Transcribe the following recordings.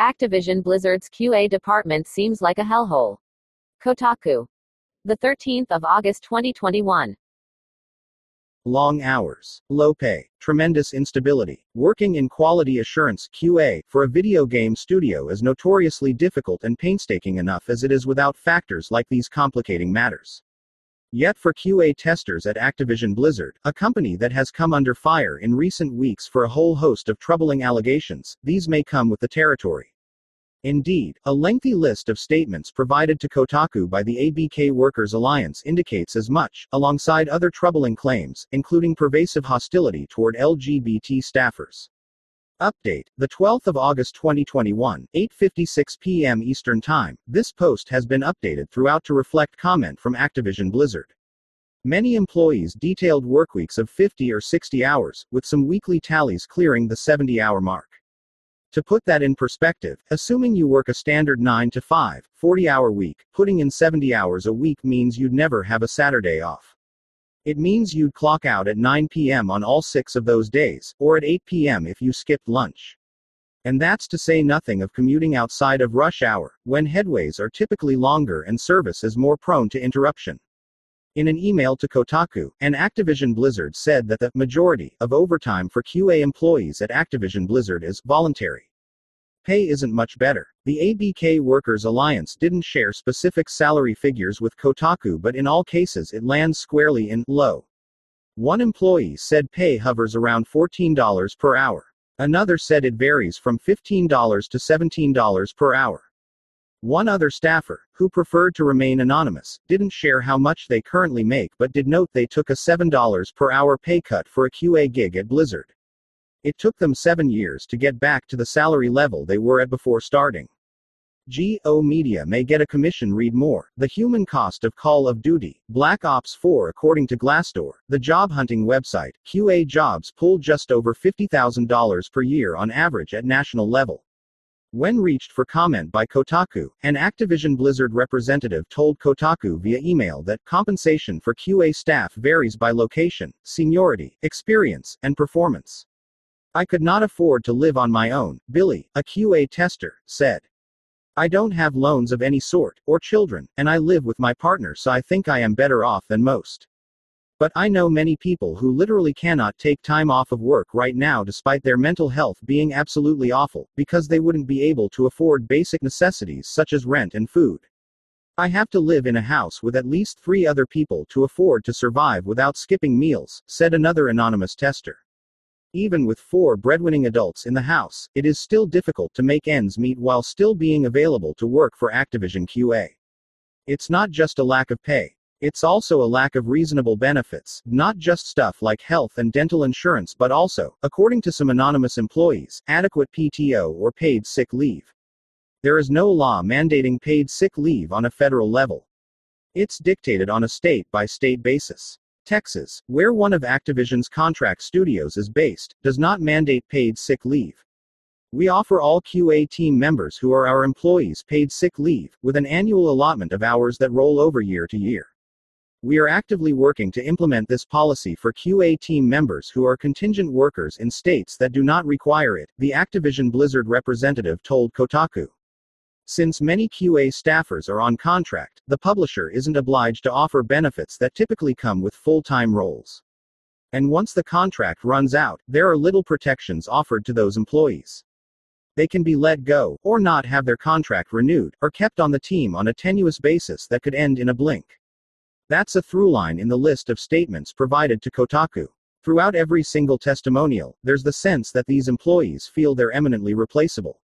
Activision Blizzard's QA department seems like a hellhole. Kotaku. The 13th of August 2021. Long hours, low pay, tremendous instability. Working in quality assurance QA for a video game studio is notoriously difficult and painstaking enough as it is without factors like these complicating matters. Yet for QA testers at Activision Blizzard, a company that has come under fire in recent weeks for a whole host of troubling allegations, these may come with the territory. Indeed, a lengthy list of statements provided to Kotaku by the ABK Workers Alliance indicates as much, alongside other troubling claims, including pervasive hostility toward LGBT staffers. Update: The 12th of August 2021, 8:56 p.m. Eastern Time. This post has been updated throughout to reflect comment from Activision Blizzard. Many employees detailed workweeks of 50 or 60 hours, with some weekly tallies clearing the 70-hour mark. To put that in perspective, assuming you work a standard 9 to 5, 40 hour week, putting in 70 hours a week means you'd never have a Saturday off. It means you'd clock out at 9 p.m. on all six of those days, or at 8 p.m. if you skipped lunch. And that's to say nothing of commuting outside of rush hour, when headways are typically longer and service is more prone to interruption. In an email to Kotaku, an Activision Blizzard said that the majority of overtime for QA employees at Activision Blizzard is voluntary. Pay isn't much better. The ABK Workers Alliance didn't share specific salary figures with Kotaku, but in all cases it lands squarely in low. One employee said pay hovers around $14 per hour. Another said it varies from $15 to $17 per hour. One other staffer, who preferred to remain anonymous, didn't share how much they currently make but did note they took a $7 per hour pay cut for a QA gig at Blizzard. It took them seven years to get back to the salary level they were at before starting. G/O Media may get a commission read more. The human cost of Call of Duty, Black Ops 4 According to Glassdoor, the job hunting website, QA jobs pull just over $50,000 per year on average at national level. When reached for comment by Kotaku, an Activision Blizzard representative told Kotaku via email that compensation for QA staff varies by location, seniority, experience, and performance. I could not afford to live on my own, Billy, a QA tester, said. I don't have loans of any sort, or children, and I live with my partner, so I think I am better off than most. But I know many people who literally cannot take time off of work right now despite their mental health being absolutely awful, because they wouldn't be able to afford basic necessities such as rent and food. I have to live in a house with at least three other people to afford to survive without skipping meals, said another anonymous tester. Even with four breadwinning adults in the house, it is still difficult to make ends meet while still being available to work for Activision QA. It's not just a lack of pay. It's also a lack of reasonable benefits, not just stuff like health and dental insurance, but also, according to some anonymous employees, adequate PTO or paid sick leave. There is no law mandating paid sick leave on a federal level. It's dictated on a state by state basis. Texas, where one of Activision's contract studios is based, does not mandate paid sick leave. We offer all QA team members who are our employees paid sick leave, with an annual allotment of hours that roll over year to year. We are actively working to implement this policy for QA team members who are contingent workers in states that do not require it, the Activision Blizzard representative told Kotaku. Since many QA staffers are on contract, the publisher isn't obliged to offer benefits that typically come with full time roles. And once the contract runs out, there are little protections offered to those employees. They can be let go, or not have their contract renewed, or kept on the team on a tenuous basis that could end in a blink. That's a throughline in the list of statements provided to Kotaku. Throughout every single testimonial, there's the sense that these employees feel they're eminently replaceable.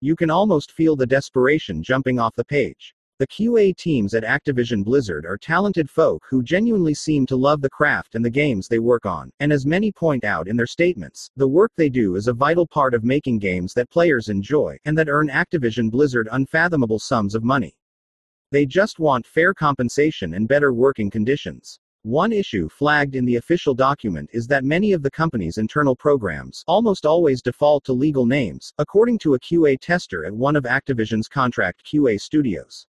You can almost feel the desperation jumping off the page. The QA teams at Activision Blizzard are talented folk who genuinely seem to love the craft and the games they work on, and as many point out in their statements, the work they do is a vital part of making games that players enjoy and that earn Activision Blizzard unfathomable sums of money. They just want fair compensation and better working conditions. One issue flagged in the official document is that many of the company's internal programs almost always default to legal names, according to a QA tester at one of Activision's contract QA studios.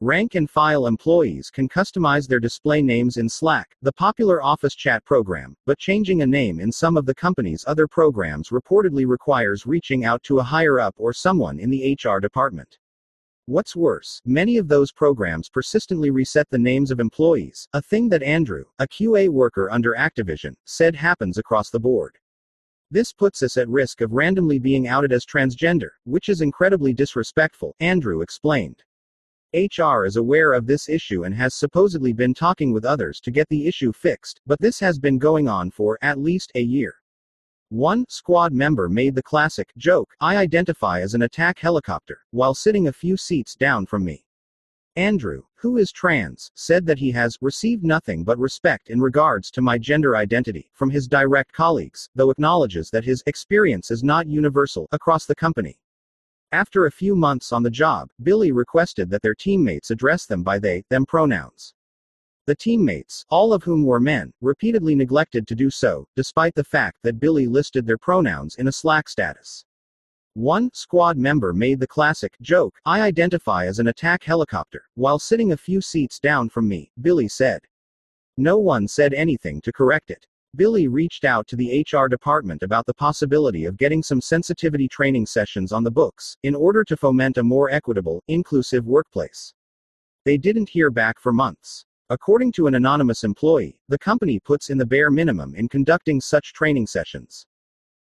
Rank and file employees can customize their display names in Slack, the popular office chat program, but changing a name in some of the company's other programs reportedly requires reaching out to a higher up or someone in the HR department. What's worse, many of those programs persistently reset the names of employees, a thing that Andrew, a QA worker under Activision, said happens across the board. This puts us at risk of randomly being outed as transgender, which is incredibly disrespectful, Andrew explained. HR is aware of this issue and has supposedly been talking with others to get the issue fixed, but this has been going on for at least a year. One squad member made the classic joke I identify as an attack helicopter, while sitting a few seats down from me. Andrew, who is trans, said that he has received nothing but respect in regards to my gender identity from his direct colleagues, though acknowledges that his experience is not universal across the company. After a few months on the job, Billy requested that their teammates address them by they, them pronouns. The teammates, all of whom were men, repeatedly neglected to do so, despite the fact that Billy listed their pronouns in a Slack status. One squad member made the classic joke I identify as an attack helicopter, while sitting a few seats down from me, Billy said. No one said anything to correct it. Billy reached out to the HR department about the possibility of getting some sensitivity training sessions on the books, in order to foment a more equitable, inclusive workplace. They didn't hear back for months. According to an anonymous employee, the company puts in the bare minimum in conducting such training sessions.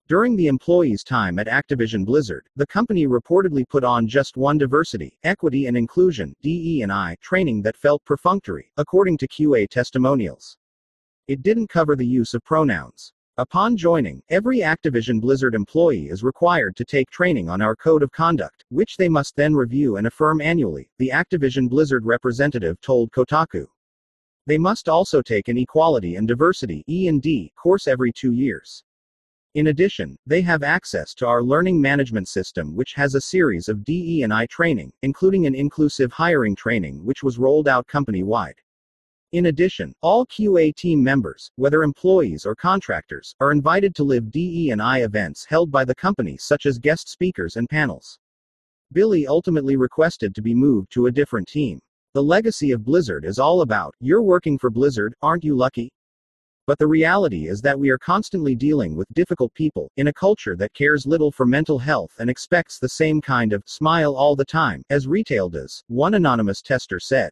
During the employee's time at Activision Blizzard, the company reportedly put on just one diversity, equity and inclusion (DE&I) training that felt perfunctory, according to QA testimonials. It didn't cover the use of pronouns. Upon joining, every Activision Blizzard employee is required to take training on our code of conduct, which they must then review and affirm annually, the Activision Blizzard representative told Kotaku. They must also take an equality and diversity (E&D) course every 2 years. In addition, they have access to our learning management system which has a series of DE&I training, including an inclusive hiring training which was rolled out company-wide. In addition, all QA team members, whether employees or contractors, are invited to live DE&I events held by the company such as guest speakers and panels. Billy ultimately requested to be moved to a different team. The legacy of Blizzard is all about, you're working for Blizzard, aren't you lucky? But the reality is that we are constantly dealing with difficult people, in a culture that cares little for mental health and expects the same kind of smile all the time as retail does, one anonymous tester said.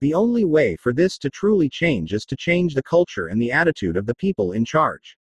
The only way for this to truly change is to change the culture and the attitude of the people in charge.